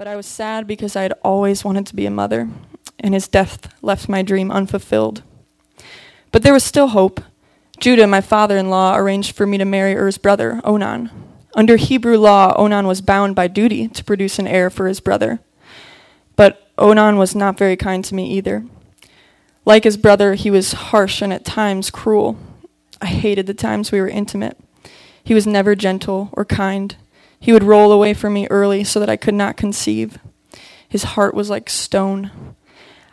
But I was sad because I had always wanted to be a mother, and his death left my dream unfulfilled. But there was still hope. Judah, my father in law, arranged for me to marry Er's brother, Onan. Under Hebrew law, Onan was bound by duty to produce an heir for his brother. But Onan was not very kind to me either. Like his brother, he was harsh and at times cruel. I hated the times we were intimate. He was never gentle or kind. He would roll away from me early so that I could not conceive. His heart was like stone.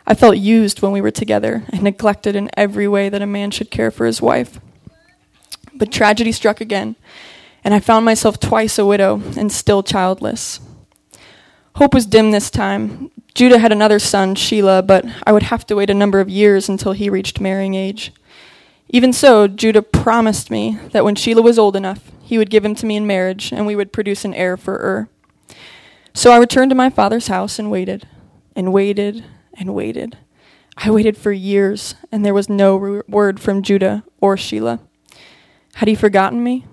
I felt used when we were together and neglected in every way that a man should care for his wife. But tragedy struck again, and I found myself twice a widow and still childless. Hope was dim this time. Judah had another son, Sheila, but I would have to wait a number of years until he reached marrying age. Even so, Judah promised me that when Sheila was old enough, he would give him to me in marriage, and we would produce an heir for Ur. So I returned to my father's house and waited, and waited, and waited. I waited for years, and there was no re- word from Judah or Sheila. Had he forgotten me?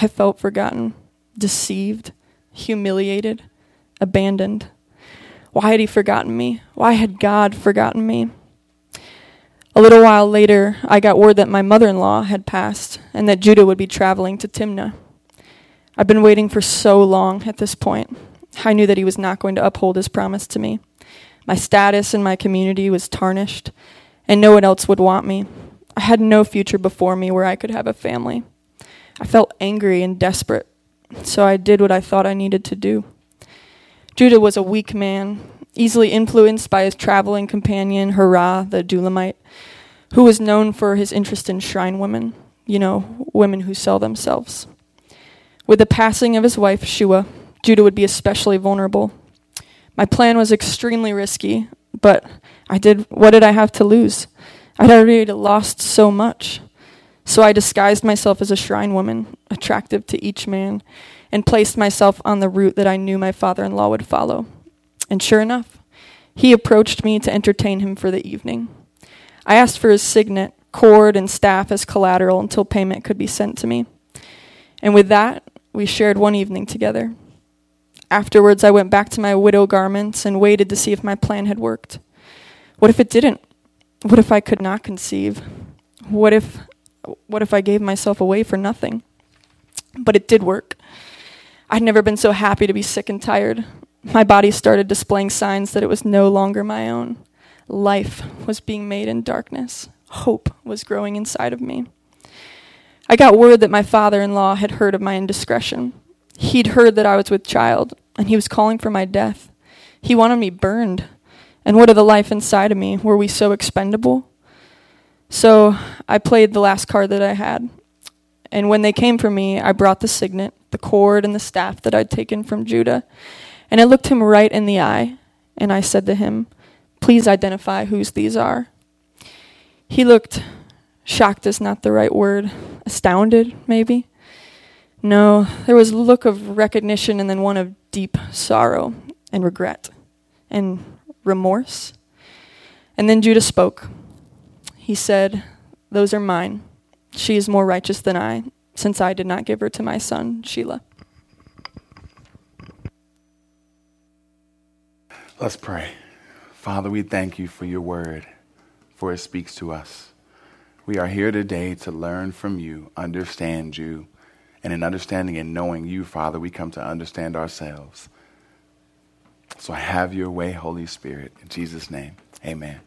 I felt forgotten, deceived, humiliated, abandoned. Why had he forgotten me? Why had God forgotten me? A little while later, I got word that my mother in law had passed and that Judah would be traveling to Timnah. I've been waiting for so long at this point. I knew that he was not going to uphold his promise to me. My status in my community was tarnished, and no one else would want me. I had no future before me where I could have a family. I felt angry and desperate, so I did what I thought I needed to do. Judah was a weak man, easily influenced by his traveling companion, Hira, the Adullamite, who was known for his interest in shrine women, you know, women who sell themselves. With the passing of his wife, Shua, Judah would be especially vulnerable. My plan was extremely risky, but I did what did I have to lose? I'd already lost so much. So I disguised myself as a shrine woman, attractive to each man, and placed myself on the route that I knew my father in law would follow. And sure enough, he approached me to entertain him for the evening. I asked for his signet, cord, and staff as collateral until payment could be sent to me. And with that, we shared one evening together. Afterwards, I went back to my widow garments and waited to see if my plan had worked. What if it didn't? What if I could not conceive? What if what if I gave myself away for nothing? But it did work. I'd never been so happy to be sick and tired. My body started displaying signs that it was no longer my own. Life was being made in darkness. Hope was growing inside of me. I got word that my father in law had heard of my indiscretion. He'd heard that I was with child, and he was calling for my death. He wanted me burned. And what of the life inside of me? Were we so expendable? So I played the last card that I had. And when they came for me, I brought the signet, the cord, and the staff that I'd taken from Judah. And I looked him right in the eye, and I said to him, Please identify whose these are. He looked shocked is not the right word, astounded, maybe. No, there was a look of recognition and then one of deep sorrow and regret and remorse. And then Judah spoke. He said, Those are mine. She is more righteous than I, since I did not give her to my son, Shelah. Let's pray. Father, we thank you for your word, for it speaks to us. We are here today to learn from you, understand you, and in understanding and knowing you, Father, we come to understand ourselves. So have your way, Holy Spirit. In Jesus' name, amen.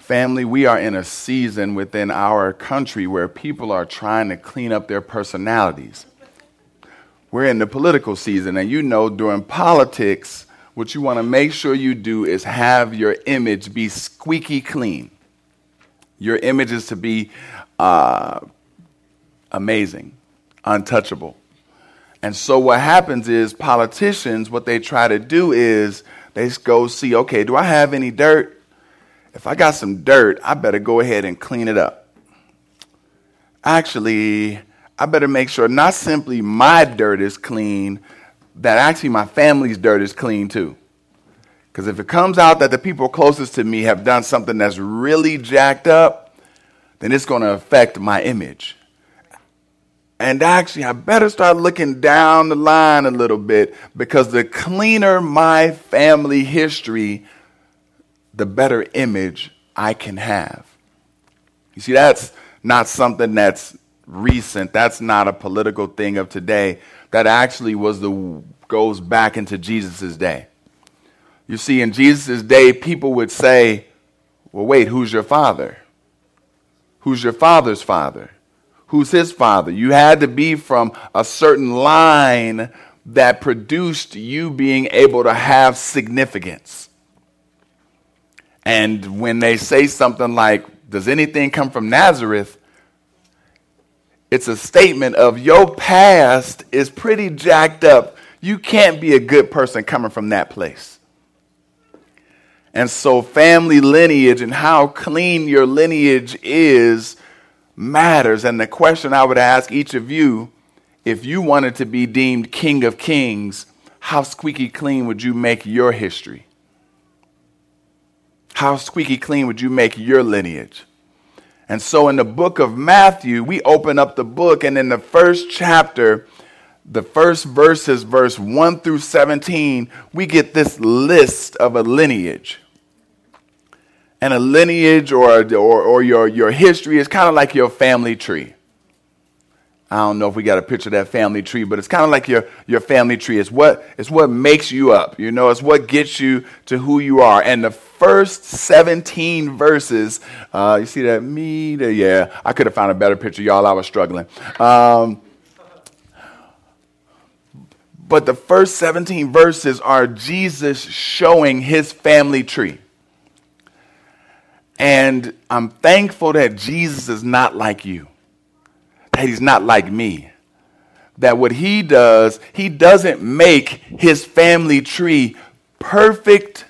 Family, we are in a season within our country where people are trying to clean up their personalities. We're in the political season, and you know, during politics, what you want to make sure you do is have your image be squeaky clean. Your image is to be uh, amazing, untouchable. And so what happens is politicians, what they try to do is they go see, okay, do I have any dirt? If I got some dirt, I better go ahead and clean it up. Actually, I better make sure not simply my dirt is clean, that actually my family's dirt is clean too. Because if it comes out that the people closest to me have done something that's really jacked up, then it's going to affect my image. And actually, I better start looking down the line a little bit because the cleaner my family history, the better image I can have. You see, that's not something that's recent. That's not a political thing of today. That actually was the goes back into Jesus' day. You see, in Jesus' day, people would say, Well, wait, who's your father? Who's your father's father? Who's his father? You had to be from a certain line that produced you being able to have significance. And when they say something like, Does anything come from Nazareth? It's a statement of your past is pretty jacked up. You can't be a good person coming from that place. And so, family lineage and how clean your lineage is matters. And the question I would ask each of you if you wanted to be deemed king of kings, how squeaky clean would you make your history? How squeaky clean would you make your lineage? And so in the book of Matthew, we open up the book, and in the first chapter, the first verses, verse 1 through 17, we get this list of a lineage. And a lineage or, or, or your, your history is kind of like your family tree. I don't know if we got a picture of that family tree, but it's kind of like your, your family tree. It's what, it's what makes you up. You know, it's what gets you to who you are. And the first 17 verses, uh, you see that? Me, the, yeah, I could have found a better picture, y'all. I was struggling. Um, but the first 17 verses are Jesus showing his family tree. And I'm thankful that Jesus is not like you, that he's not like me. That what he does, he doesn't make his family tree perfect,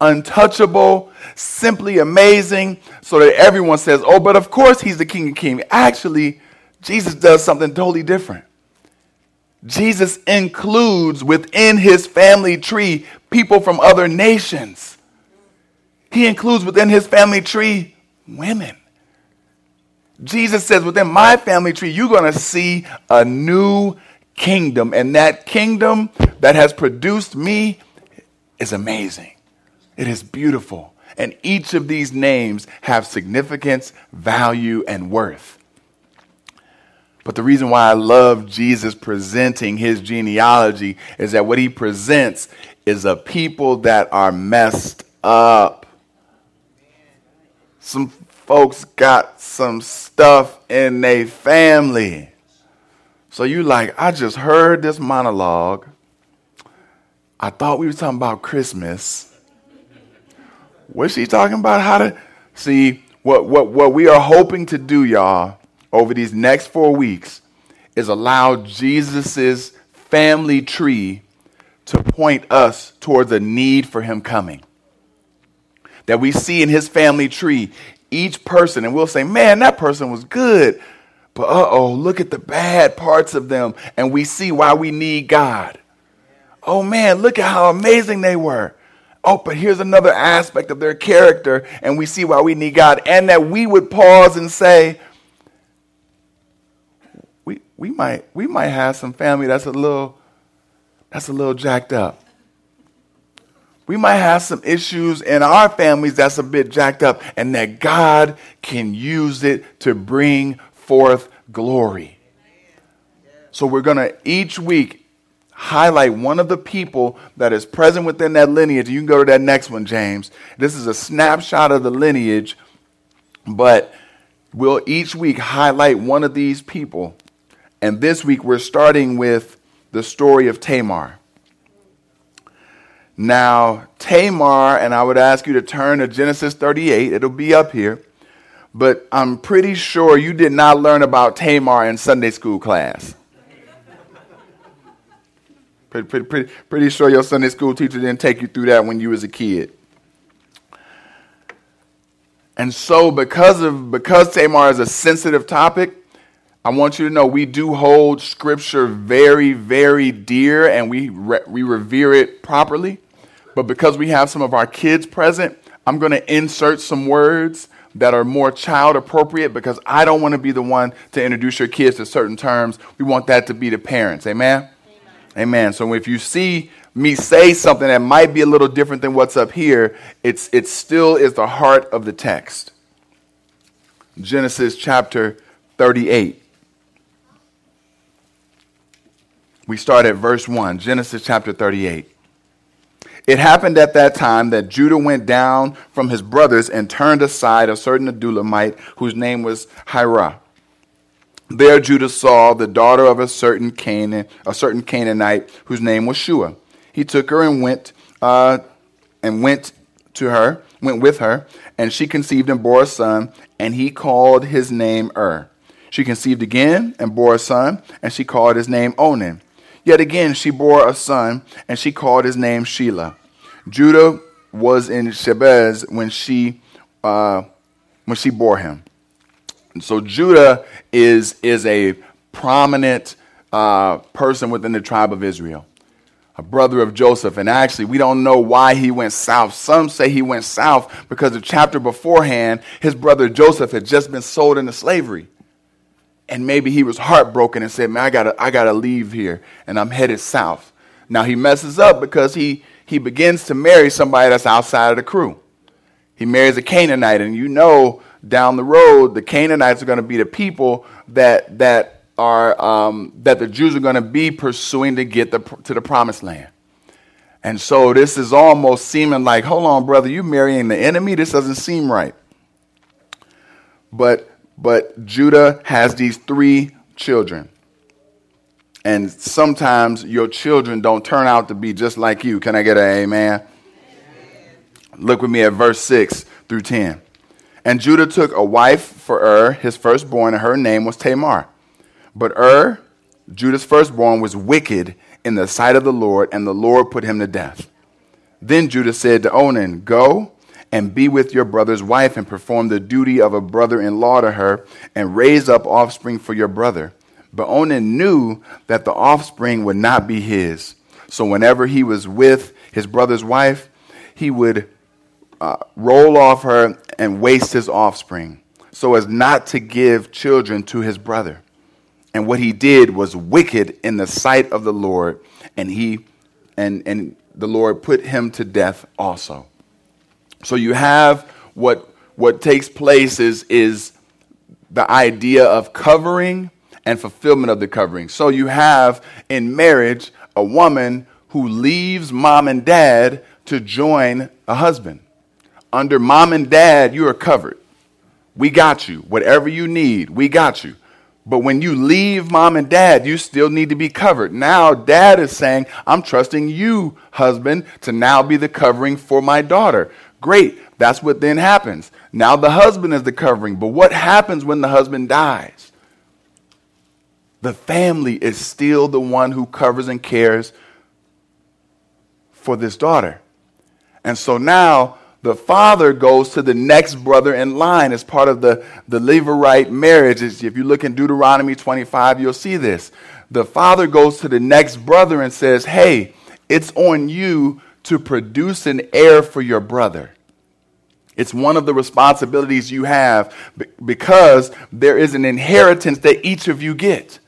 untouchable, simply amazing, so that everyone says, oh, but of course he's the King of Kings. Actually, Jesus does something totally different. Jesus includes within his family tree people from other nations. He includes within his family tree women. Jesus says, within my family tree, you're going to see a new kingdom. And that kingdom that has produced me is amazing. It is beautiful. And each of these names have significance, value, and worth. But the reason why I love Jesus presenting his genealogy is that what he presents is a people that are messed up. Some folks got some stuff in their family. So you like, I just heard this monologue. I thought we were talking about Christmas. What's she talking about? How to see what what what we are hoping to do, y'all, over these next four weeks is allow Jesus' family tree to point us towards a need for him coming. That we see in his family tree each person, and we'll say, man, that person was good. But uh oh, look at the bad parts of them, and we see why we need God. Oh man, look at how amazing they were. Oh, but here's another aspect of their character, and we see why we need God. And that we would pause and say, we we might we might have some family that's a little that's a little jacked up. We might have some issues in our families that's a bit jacked up, and that God can use it to bring forth glory. So we're going to each week highlight one of the people that is present within that lineage. You can go to that next one, James. This is a snapshot of the lineage, but we'll each week highlight one of these people and this week we're starting with the story of Tamar. Now, Tamar, and I would ask you to turn to Genesis 38, it'll be up here. But I'm pretty sure you did not learn about Tamar in Sunday school class. pretty, pretty, pretty, pretty sure your Sunday school teacher didn't take you through that when you was a kid. And so because of because Tamar is a sensitive topic, I want you to know we do hold Scripture very, very dear and we, re- we revere it properly. But because we have some of our kids present, I'm going to insert some words that are more child appropriate because I don't want to be the one to introduce your kids to certain terms. We want that to be the parents. Amen? Amen. Amen. So if you see me say something that might be a little different than what's up here, it's, it still is the heart of the text. Genesis chapter 38. We start at verse 1, Genesis chapter 38. It happened at that time that Judah went down from his brothers and turned aside a certain Adullamite whose name was Hira. There Judah saw the daughter of a certain Canaan, a certain Canaanite whose name was Shua. He took her and went uh, and went to her, went with her, and she conceived and bore a son, and he called his name Ur. She conceived again and bore a son, and she called his name Onan. Yet again she bore a son, and she called his name Shelah. Judah was in Shebez when she uh, when she bore him. And so Judah is is a prominent uh, person within the tribe of Israel, a brother of Joseph. And actually, we don't know why he went south. Some say he went south because the chapter beforehand, his brother Joseph had just been sold into slavery and maybe he was heartbroken and said, "Man, I gotta, I gotta leave here, and I'm headed south." Now he messes up because he he begins to marry somebody that's outside of the crew. He marries a Canaanite, and you know down the road the Canaanites are going to be the people that that are um, that the Jews are going to be pursuing to get the, to the promised land. And so this is almost seeming like, hold on, brother, you marrying the enemy? This doesn't seem right. But but Judah has these three children. And sometimes your children don't turn out to be just like you. Can I get an amen? amen? Look with me at verse 6 through 10. And Judah took a wife for Ur, his firstborn, and her name was Tamar. But Ur, Judah's firstborn, was wicked in the sight of the Lord, and the Lord put him to death. Then Judah said to Onan, Go and be with your brother's wife and perform the duty of a brother in law to her and raise up offspring for your brother. But Onan knew that the offspring would not be his. So whenever he was with his brother's wife, he would uh, roll off her and waste his offspring so as not to give children to his brother. And what he did was wicked in the sight of the Lord, and he and, and the Lord put him to death also. So you have what, what takes place is, is the idea of covering and fulfillment of the covering. So you have in marriage a woman who leaves mom and dad to join a husband. Under mom and dad, you are covered. We got you. Whatever you need, we got you. But when you leave mom and dad, you still need to be covered. Now, dad is saying, I'm trusting you, husband, to now be the covering for my daughter. Great. That's what then happens. Now the husband is the covering. But what happens when the husband dies? The family is still the one who covers and cares for this daughter. And so now the father goes to the next brother in line as part of the, the Levirate marriage. If you look in Deuteronomy 25, you'll see this. The father goes to the next brother and says, Hey, it's on you to produce an heir for your brother. It's one of the responsibilities you have because there is an inheritance that each of you get.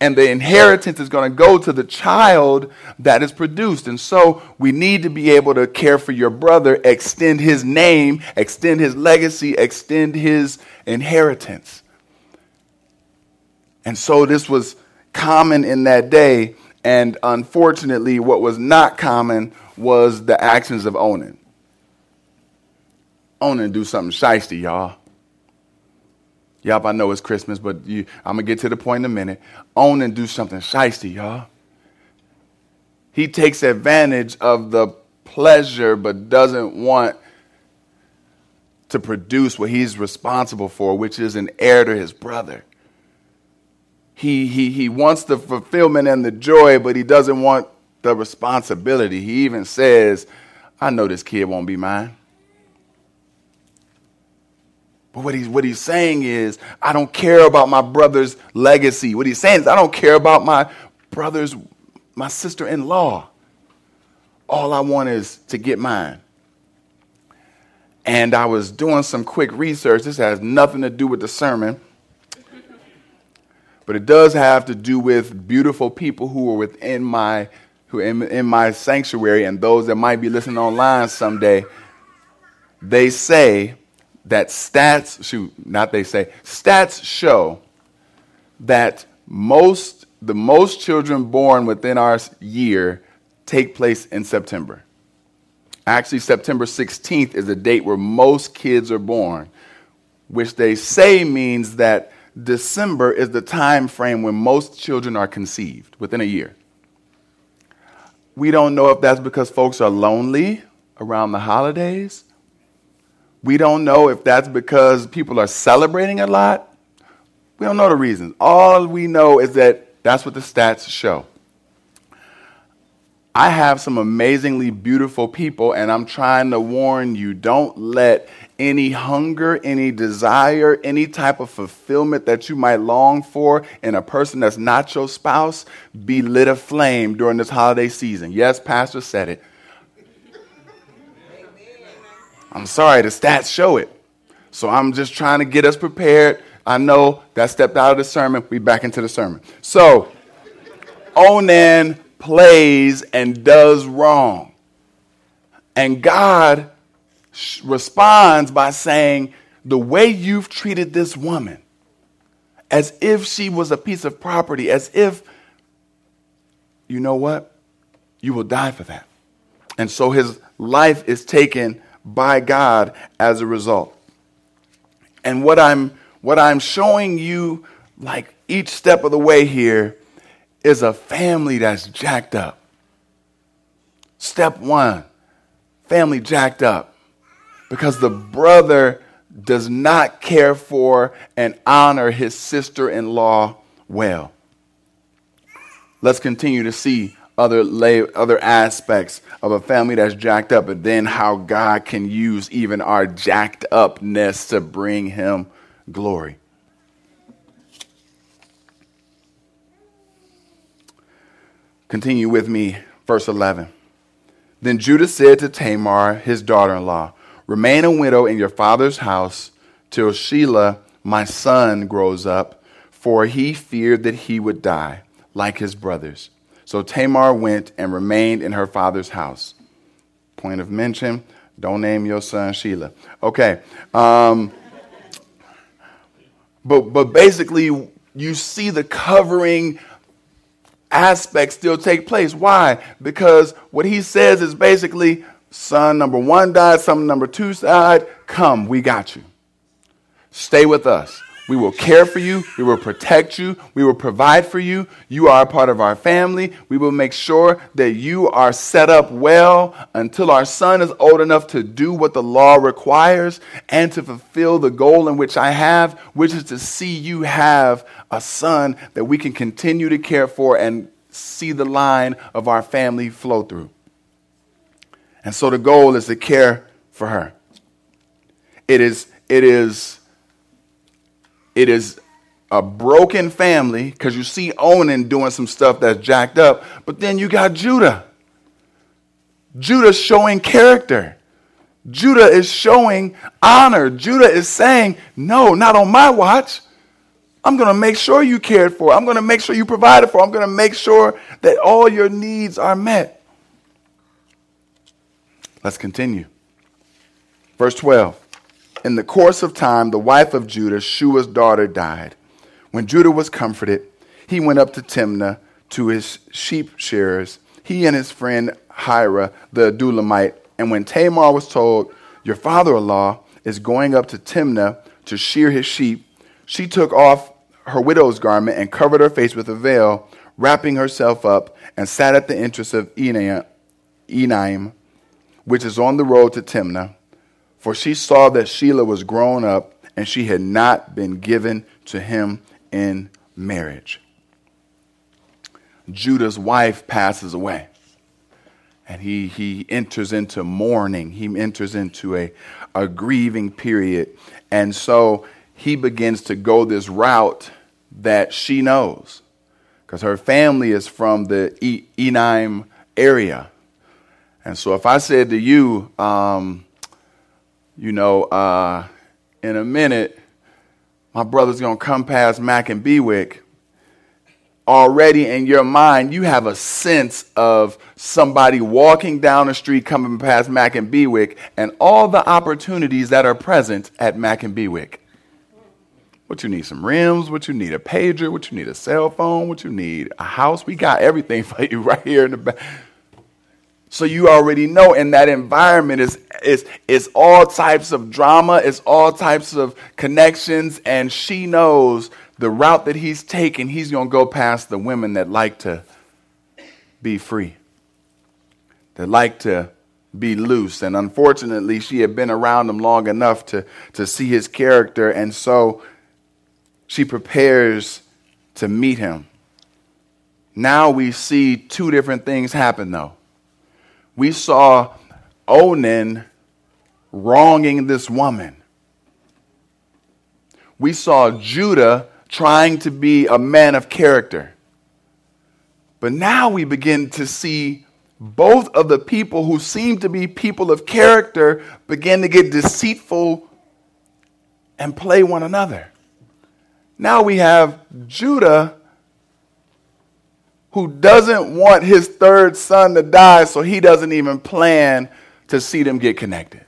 And the inheritance is going to go to the child that is produced. And so we need to be able to care for your brother, extend his name, extend his legacy, extend his inheritance. And so this was common in that day. And unfortunately, what was not common was the actions of Onan. Onan do something shisty, y'all. Yup, I know it's Christmas, but you, I'm going to get to the point in a minute. Onan do something shisty, y'all. He takes advantage of the pleasure, but doesn't want to produce what he's responsible for, which is an heir to his brother. He, he, he wants the fulfillment and the joy, but he doesn't want the responsibility. He even says, I know this kid won't be mine. But what he's, what he's saying is, I don't care about my brother's legacy. What he's saying is, I don't care about my brother's, my sister in law. All I want is to get mine. And I was doing some quick research. This has nothing to do with the sermon, but it does have to do with beautiful people who are within my who in, in my sanctuary and those that might be listening online someday. They say that stats shoot, not they say, stats show that most the most children born within our year take place in September. Actually, September 16th is the date where most kids are born, which they say means that December is the time frame when most children are conceived within a year. We don't know if that's because folks are lonely around the holidays. We don't know if that's because people are celebrating a lot. We don't know the reasons. All we know is that that's what the stats show. I have some amazingly beautiful people, and I'm trying to warn you don't let any hunger, any desire, any type of fulfillment that you might long for in a person that's not your spouse be lit aflame during this holiday season. Yes, Pastor said it. I'm sorry, the stats show it. So I'm just trying to get us prepared I know that stepped out of the sermon. We back into the sermon. So, Onan plays and does wrong. And God responds by saying, The way you've treated this woman, as if she was a piece of property, as if, you know what? You will die for that. And so his life is taken by God as a result. And what I'm what I'm showing you, like each step of the way here, is a family that's jacked up. Step one family jacked up because the brother does not care for and honor his sister in law well. Let's continue to see other, lay, other aspects of a family that's jacked up, and then how God can use even our jacked upness to bring him glory. Continue with me, verse 11. Then Judah said to Tamar, his daughter in law, Remain a widow in your father's house till Shelah, my son, grows up, for he feared that he would die, like his brothers. So Tamar went and remained in her father's house. Point of mention don't name your son Sheila. Okay. Um, but, but basically, you see the covering aspect still take place. Why? Because what he says is basically son number one died, son number two died. Come, we got you. Stay with us. We will care for you. We will protect you. We will provide for you. You are a part of our family. We will make sure that you are set up well until our son is old enough to do what the law requires and to fulfill the goal in which I have, which is to see you have a son that we can continue to care for and see the line of our family flow through. And so the goal is to care for her. It is, it is, it is a broken family because you see Onan doing some stuff that's jacked up, but then you got Judah. Judah showing character. Judah is showing honor. Judah is saying, No, not on my watch. I'm going to make sure you cared for. I'm going to make sure you provided for. I'm going to make sure that all your needs are met. Let's continue. Verse 12. In the course of time, the wife of Judah, Shua's daughter, died. When Judah was comforted, he went up to Timnah to his sheep shearers, he and his friend Hira, the Adullamite. And when Tamar was told, Your father in law is going up to Timnah to shear his sheep, she took off her widow's garment and covered her face with a veil, wrapping herself up, and sat at the entrance of Enaim, which is on the road to Timnah for she saw that Sheila was grown up and she had not been given to him in marriage. Judah's wife passes away. And he, he enters into mourning. He enters into a, a grieving period. And so he begins to go this route that she knows. Because her family is from the Enaim area. And so if I said to you, um, you know, uh, in a minute, my brother's going to come past Mack and Bewick. Already in your mind, you have a sense of somebody walking down the street coming past Mack and Bewick and all the opportunities that are present at Mack and Bewick. What you need some rims, what you need a pager, what you need a cell phone, what you need a house. We got everything for you right here in the back. So you already know in that environment is is is all types of drama, it's all types of connections, and she knows the route that he's taking, he's gonna go past the women that like to be free. That like to be loose. And unfortunately, she had been around him long enough to, to see his character, and so she prepares to meet him. Now we see two different things happen though we saw Onan wronging this woman. We saw Judah trying to be a man of character. But now we begin to see both of the people who seem to be people of character begin to get deceitful and play one another. Now we have Judah who doesn't want his third son to die, so he doesn't even plan to see them get connected.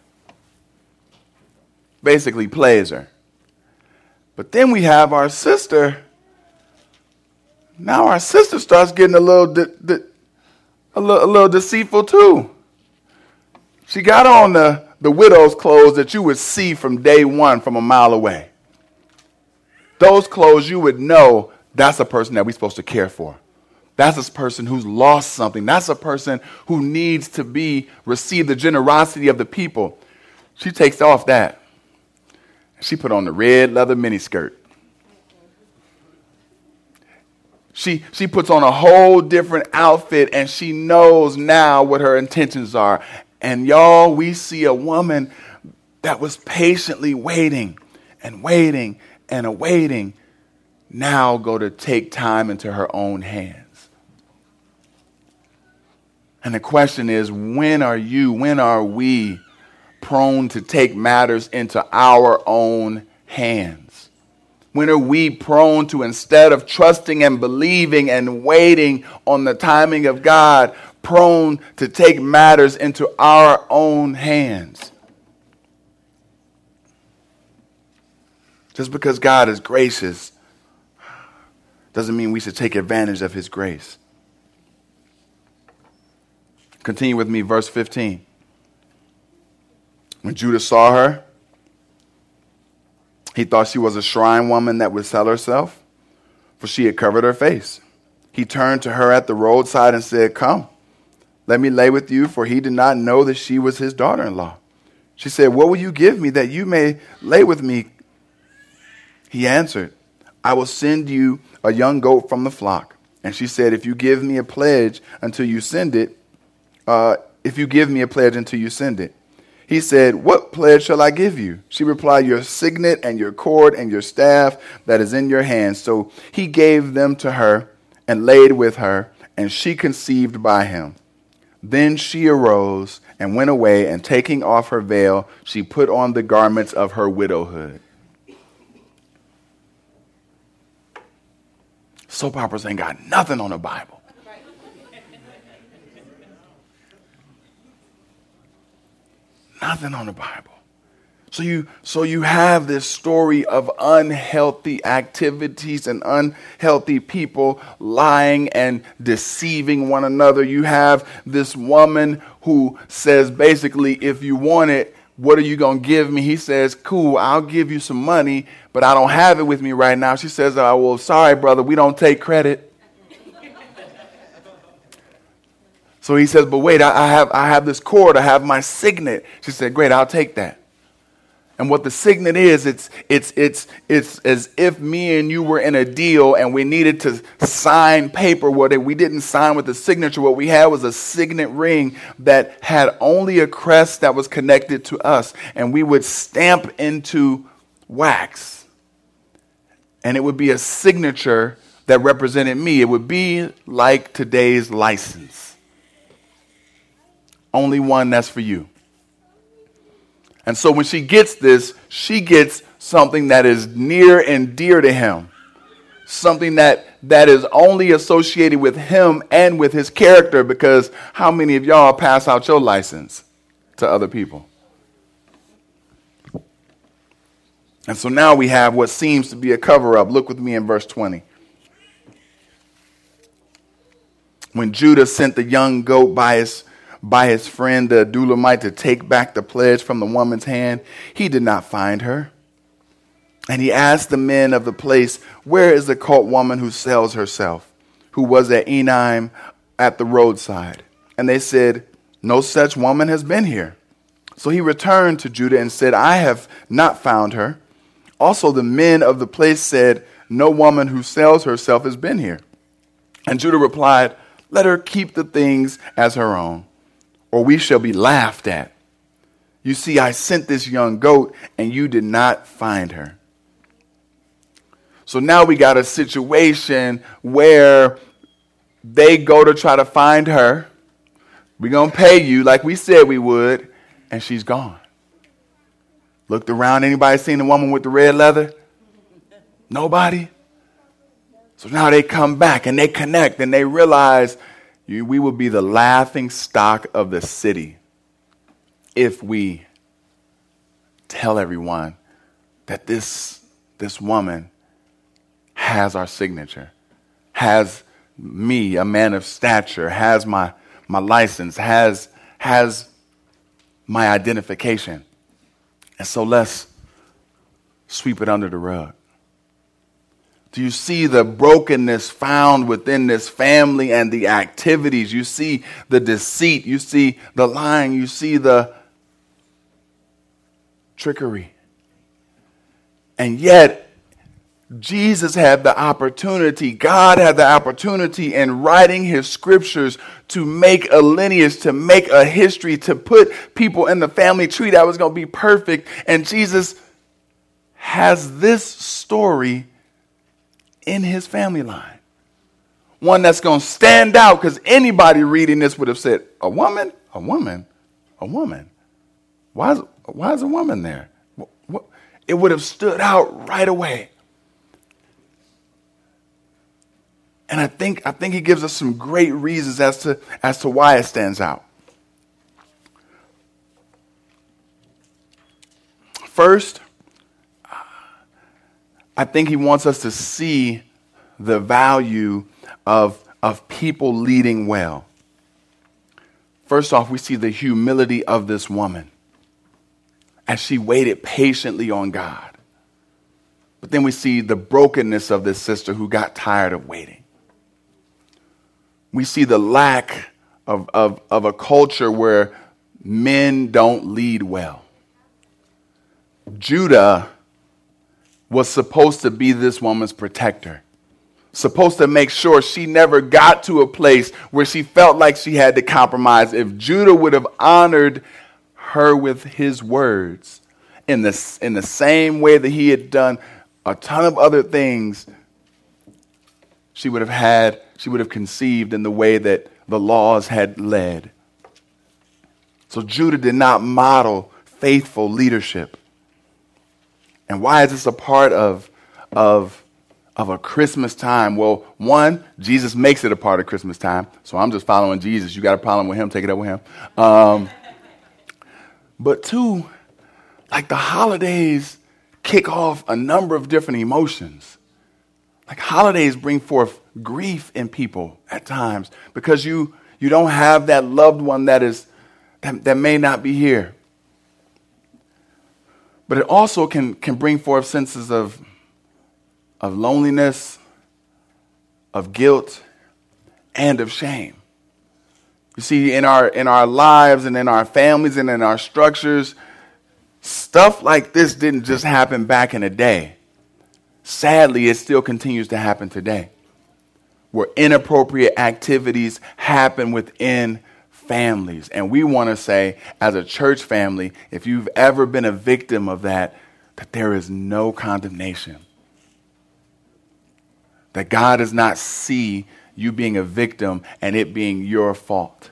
Basically, plays her. But then we have our sister. Now our sister starts getting a little, de- de- a a little deceitful too. She got on the, the widow's clothes that you would see from day one from a mile away. Those clothes you would know that's a person that we're supposed to care for. That's a person who's lost something. That's a person who needs to be receive the generosity of the people. She takes off that. She put on the red leather miniskirt. She, she puts on a whole different outfit and she knows now what her intentions are. And y'all, we see a woman that was patiently waiting and waiting and awaiting now go to take time into her own hands. And the question is when are you, when are we prone to take matters into our own hands? When are we prone to, instead of trusting and believing and waiting on the timing of God, prone to take matters into our own hands? Just because God is gracious doesn't mean we should take advantage of his grace. Continue with me, verse 15. When Judah saw her, he thought she was a shrine woman that would sell herself, for she had covered her face. He turned to her at the roadside and said, Come, let me lay with you, for he did not know that she was his daughter in law. She said, What will you give me that you may lay with me? He answered, I will send you a young goat from the flock. And she said, If you give me a pledge until you send it, uh, if you give me a pledge until you send it. He said, What pledge shall I give you? She replied, Your signet and your cord and your staff that is in your hand. So he gave them to her and laid with her, and she conceived by him. Then she arose and went away, and taking off her veil, she put on the garments of her widowhood. Soap operas ain't got nothing on the Bible. Nothing on the Bible. So you, so you have this story of unhealthy activities and unhealthy people lying and deceiving one another. You have this woman who says basically, if you want it, what are you going to give me? He says, cool, I'll give you some money, but I don't have it with me right now. She says, oh, well, sorry, brother, we don't take credit. So he says, But wait, I, I, have, I have this cord, I have my signet. She said, Great, I'll take that. And what the signet is, it's, it's, it's, it's as if me and you were in a deal and we needed to sign paper. What we didn't sign with the signature. What we had was a signet ring that had only a crest that was connected to us. And we would stamp into wax. And it would be a signature that represented me. It would be like today's license only one that's for you. And so when she gets this, she gets something that is near and dear to him. Something that, that is only associated with him and with his character because how many of y'all pass out your license to other people? And so now we have what seems to be a cover up. Look with me in verse 20. When Judah sent the young goat by his, by his friend the Adullamite to take back the pledge from the woman's hand, he did not find her. And he asked the men of the place, Where is the cult woman who sells herself, who was at Enaim at the roadside? And they said, No such woman has been here. So he returned to Judah and said, I have not found her. Also, the men of the place said, No woman who sells herself has been here. And Judah replied, Let her keep the things as her own, or we shall be laughed at. You see, I sent this young goat, and you did not find her. So now we got a situation where they go to try to find her. We're going to pay you like we said we would, and she's gone. Looked around. Anybody seen the woman with the red leather? Nobody? So now they come back and they connect and they realize we will be the laughing stock of the city if we tell everyone that this, this woman has our signature, has me, a man of stature, has my, my license, has, has my identification. And so let's sweep it under the rug. Do you see the brokenness found within this family and the activities? You see the deceit, you see the lying, you see the trickery. And yet, Jesus had the opportunity, God had the opportunity in writing his scriptures to make a lineage, to make a history, to put people in the family tree that was going to be perfect. And Jesus has this story in his family line. One that's going to stand out because anybody reading this would have said, A woman? A woman? A woman? Why is, why is a woman there? It would have stood out right away. And I think, I think he gives us some great reasons as to, as to why it stands out. First, I think he wants us to see the value of, of people leading well. First off, we see the humility of this woman as she waited patiently on God. But then we see the brokenness of this sister who got tired of waiting we see the lack of, of, of a culture where men don't lead well. Judah was supposed to be this woman's protector, supposed to make sure she never got to a place where she felt like she had to compromise. If Judah would have honored her with his words in the, in the same way that he had done a ton of other things, she would have had she would have conceived in the way that the laws had led. So Judah did not model faithful leadership. And why is this a part of, of, of a Christmas time? Well, one, Jesus makes it a part of Christmas time. So I'm just following Jesus. You got a problem with him, take it up with him. Um, but two, like the holidays kick off a number of different emotions. Like holidays bring forth grief in people at times because you you don't have that loved one that is that, that may not be here. But it also can, can bring forth senses of, of loneliness, of guilt, and of shame. You see, in our, in our lives and in our families and in our structures, stuff like this didn't just happen back in the day sadly, it still continues to happen today, where inappropriate activities happen within families. And we want to say, as a church family, if you've ever been a victim of that, that there is no condemnation. That God does not see you being a victim and it being your fault.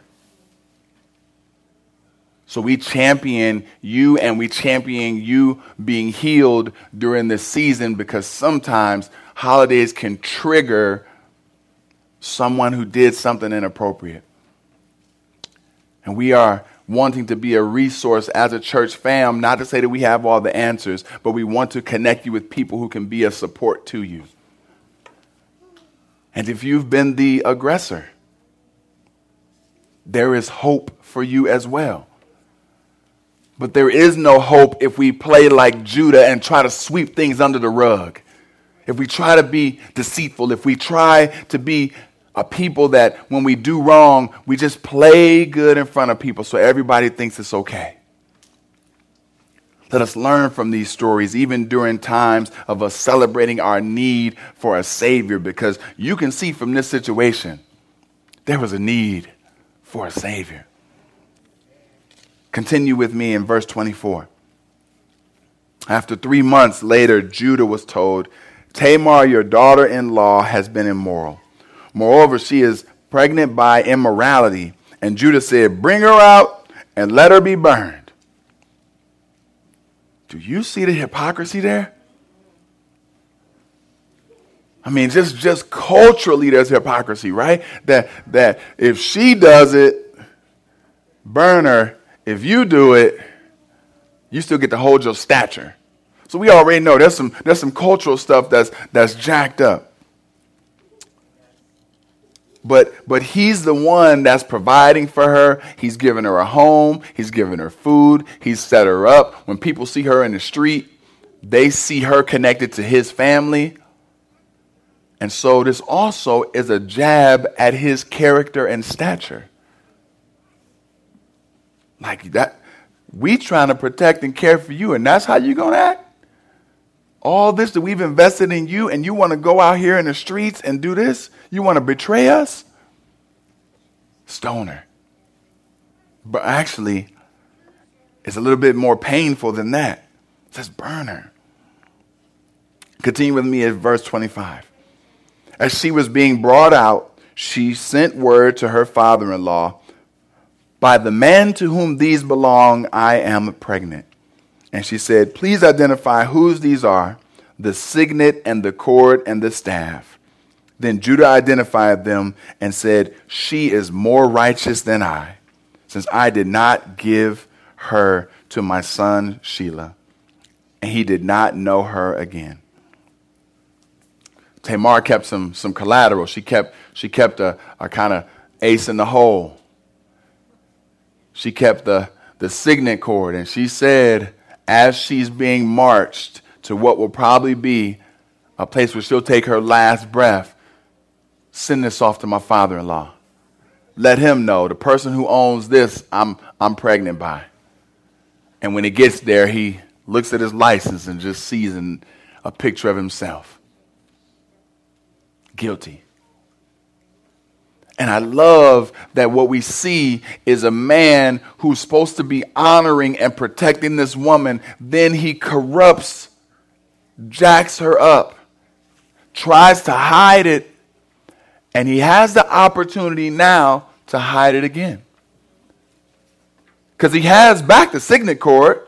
So we champion you and we champion you being healed during this season because sometimes holidays can trigger someone who did something inappropriate. And we are wanting to be a resource as a church fam, not to say that we have all the answers, but we want to connect you with people who can be a support to you. And if you've been the aggressor, there is hope for you as well. But there is no hope if we play like Judah and try to sweep things under the rug. If we try to be deceitful, if we try to be a people that when we do wrong, we just play good in front of people so everybody thinks it's okay. Let us learn from these stories, even during times of us celebrating our need for a Savior, because you can see from this situation, there was a need for a Savior. Continue with me in verse 24. After three months later, Judah was told, Tamar, your daughter in law, has been immoral. Moreover, she is pregnant by immorality. And Judah said, Bring her out and let her be burned. Do you see the hypocrisy there? I mean, just, just culturally, there's hypocrisy, right? That, that if she does it, burn her. If you do it, you still get to hold your stature. So we already know there's some, there's some cultural stuff that's, that's jacked up. But, but he's the one that's providing for her. He's given her a home. He's given her food. He's set her up. When people see her in the street, they see her connected to his family. And so this also is a jab at his character and stature. Like that, we trying to protect and care for you, and that's how you're gonna act? All this that we've invested in you, and you want to go out here in the streets and do this? You want to betray us? Stoner. But actually, it's a little bit more painful than that. It says Burner. Continue with me at verse 25. As she was being brought out, she sent word to her father in law By the man to whom these belong, I am pregnant. And she said, Please identify whose these are the signet and the cord and the staff. Then Judah identified them and said, She is more righteous than I, since I did not give her to my son Shelah. And he did not know her again. Tamar kept some, some collateral. She kept, she kept a, a kind of ace in the hole. She kept the, the signet cord, and she said, as she's being marched to what will probably be a place where she'll take her last breath, send this off to my father in law. Let him know the person who owns this, I'm, I'm pregnant by. And when he gets there, he looks at his license and just sees an, a picture of himself. Guilty. And I love that what we see is a man who's supposed to be honoring and protecting this woman, then he corrupts, jacks her up, tries to hide it, and he has the opportunity now to hide it again. Because he has back the signet cord,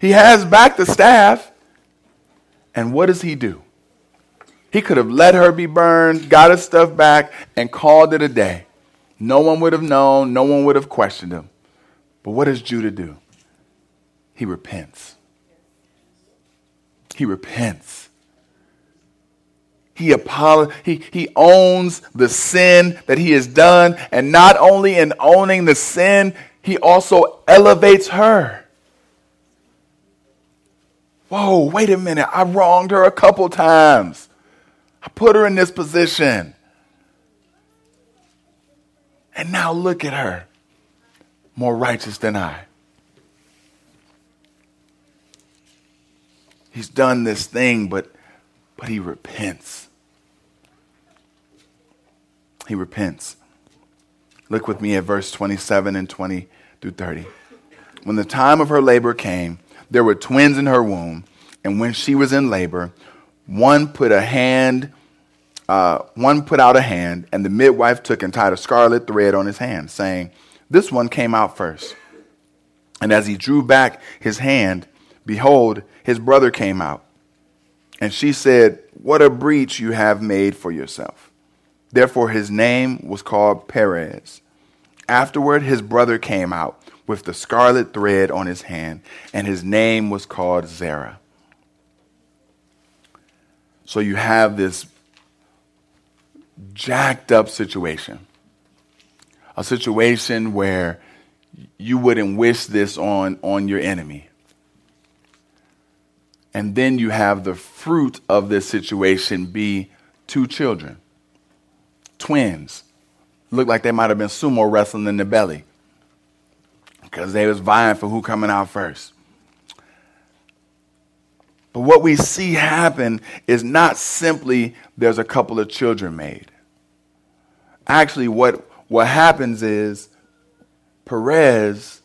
he has back the staff, and what does he do? He could have let her be burned, got his stuff back, and called it a day. No one would have known, no one would have questioned him. But what does Judah do? He repents. He repents. He, apolo- he, he owns the sin that he has done, and not only in owning the sin, he also elevates her. Whoa, wait a minute. I wronged her a couple times. I put her in this position. And now look at her, more righteous than I. He's done this thing, but, but he repents. He repents. Look with me at verse 27 and 20 through 30. When the time of her labor came, there were twins in her womb, and when she was in labor, one put a hand, uh, one put out a hand, and the midwife took and tied a scarlet thread on his hand, saying, This one came out first. And as he drew back his hand, behold, his brother came out. And she said, What a breach you have made for yourself. Therefore, his name was called Perez. Afterward, his brother came out with the scarlet thread on his hand, and his name was called Zerah. So you have this jacked up situation. A situation where you wouldn't wish this on, on your enemy. And then you have the fruit of this situation be two children, twins. Looked like they might have been sumo wrestling in the belly because they was vying for who coming out first. But what we see happen is not simply there's a couple of children made. Actually, what, what happens is Perez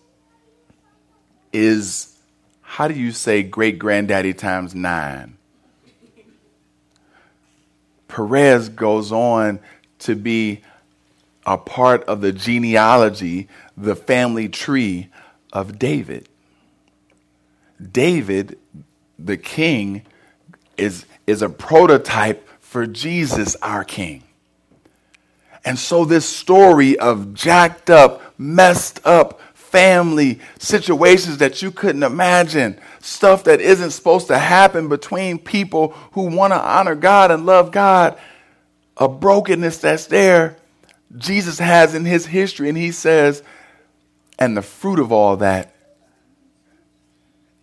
is, how do you say great granddaddy times nine? Perez goes on to be a part of the genealogy, the family tree of David. David, the king, is, is a prototype for Jesus, our king. And so, this story of jacked up, messed up family situations that you couldn't imagine, stuff that isn't supposed to happen between people who want to honor God and love God, a brokenness that's there, Jesus has in his history. And he says, and the fruit of all that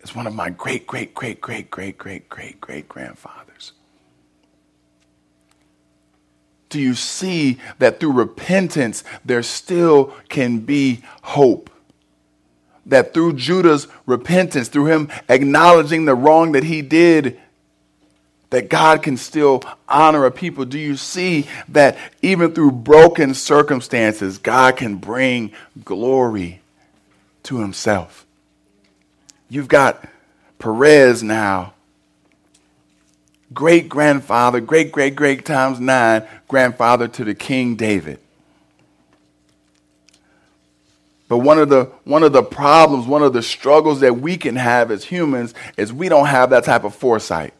is one of my great, great, great, great, great, great, great, great grandfathers do you see that through repentance there still can be hope? That through Judah's repentance, through him acknowledging the wrong that he did, that God can still honor a people? Do you see that even through broken circumstances, God can bring glory to himself? You've got Perez now great grandfather, great, great, great times nine grandfather to the King David. But one of the one of the problems, one of the struggles that we can have as humans is we don't have that type of foresight.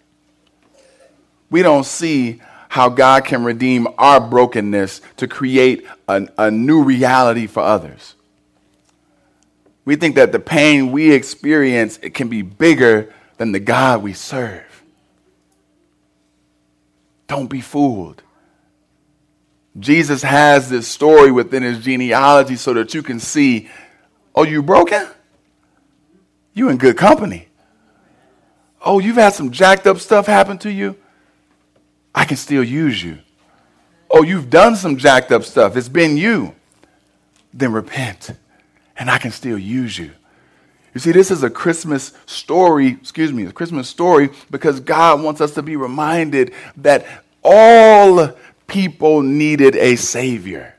We don't see how God can redeem our brokenness to create a, a new reality for others. We think that the pain we experience it can be bigger than the God we serve. Don't be fooled. Jesus has this story within his genealogy so that you can see oh, you broken? You in good company. Oh, you've had some jacked up stuff happen to you? I can still use you. Oh, you've done some jacked up stuff. It's been you. Then repent, and I can still use you. You see, this is a Christmas story, excuse me, a Christmas story because God wants us to be reminded that all people needed a Savior.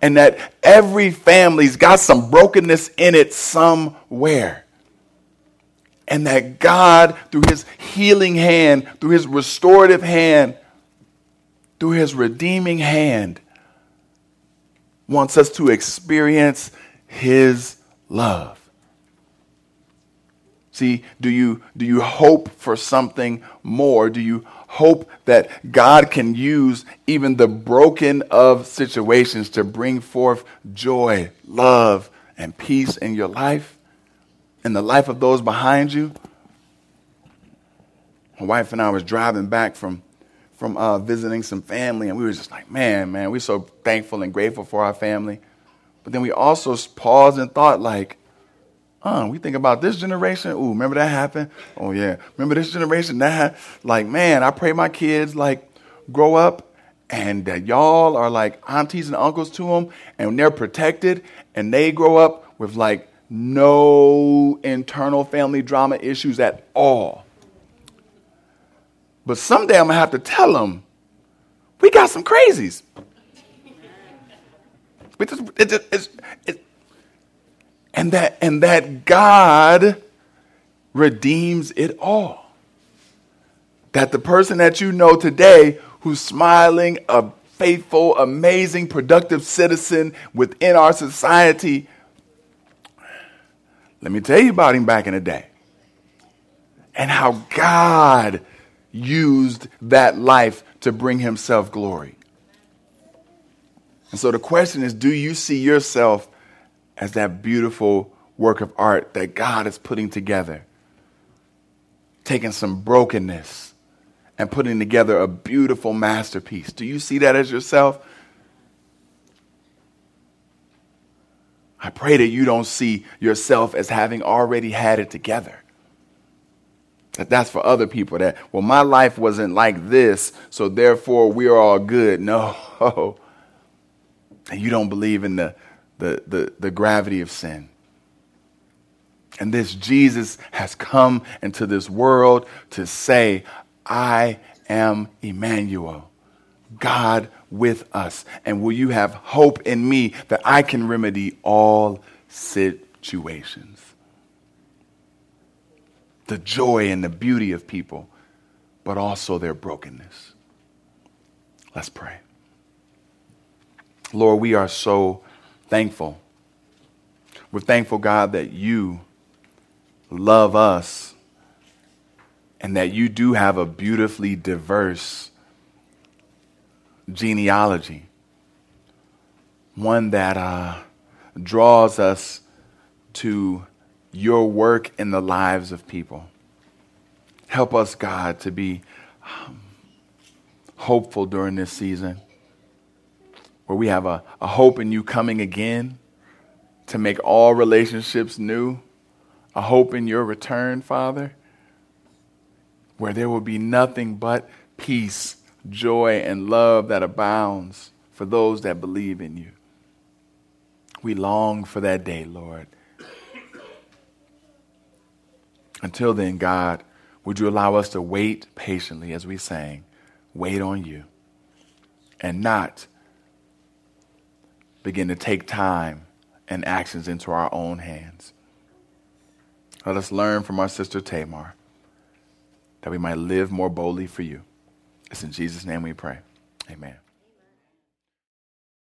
And that every family's got some brokenness in it somewhere. And that God, through His healing hand, through His restorative hand, through His redeeming hand, wants us to experience His love. See, do you, do you hope for something more? Do you hope that God can use even the broken of situations to bring forth joy, love, and peace in your life, in the life of those behind you? My wife and I was driving back from, from uh, visiting some family, and we were just like, man, man, we're so thankful and grateful for our family. But then we also paused and thought, like, uh, we think about this generation. Ooh, remember that happened? Oh yeah. Remember this generation? That like, man, I pray my kids like grow up and that y'all are like aunties and uncles to them and they're protected and they grow up with like no internal family drama issues at all. But someday I'm gonna have to tell them, we got some crazies. It's, it's, it's, it's, and that, and that God redeems it all. That the person that you know today who's smiling, a faithful, amazing, productive citizen within our society, Let me tell you about him back in the day. And how God used that life to bring himself glory. And so the question is do you see yourself as that beautiful work of art that God is putting together? Taking some brokenness and putting together a beautiful masterpiece. Do you see that as yourself? I pray that you don't see yourself as having already had it together. That that's for other people that, well, my life wasn't like this, so therefore we're all good. No. And you don't believe in the, the, the, the gravity of sin. And this Jesus has come into this world to say, I am Emmanuel, God with us. And will you have hope in me that I can remedy all situations? The joy and the beauty of people, but also their brokenness. Let's pray. Lord, we are so thankful. We're thankful, God, that you love us and that you do have a beautifully diverse genealogy, one that uh, draws us to your work in the lives of people. Help us, God, to be um, hopeful during this season, where we have a, a hope in you coming again to make all relationships new, a hope in your return, Father, where there will be nothing but peace joy and love that abounds for those that believe in you. We long for that day, Lord. Until then, God, would you allow us to wait patiently as we sang, wait on you, and not begin to take time and actions into our own hands. Let us learn from our sister Tamar that we might live more boldly for you. It's in Jesus' name we pray. Amen.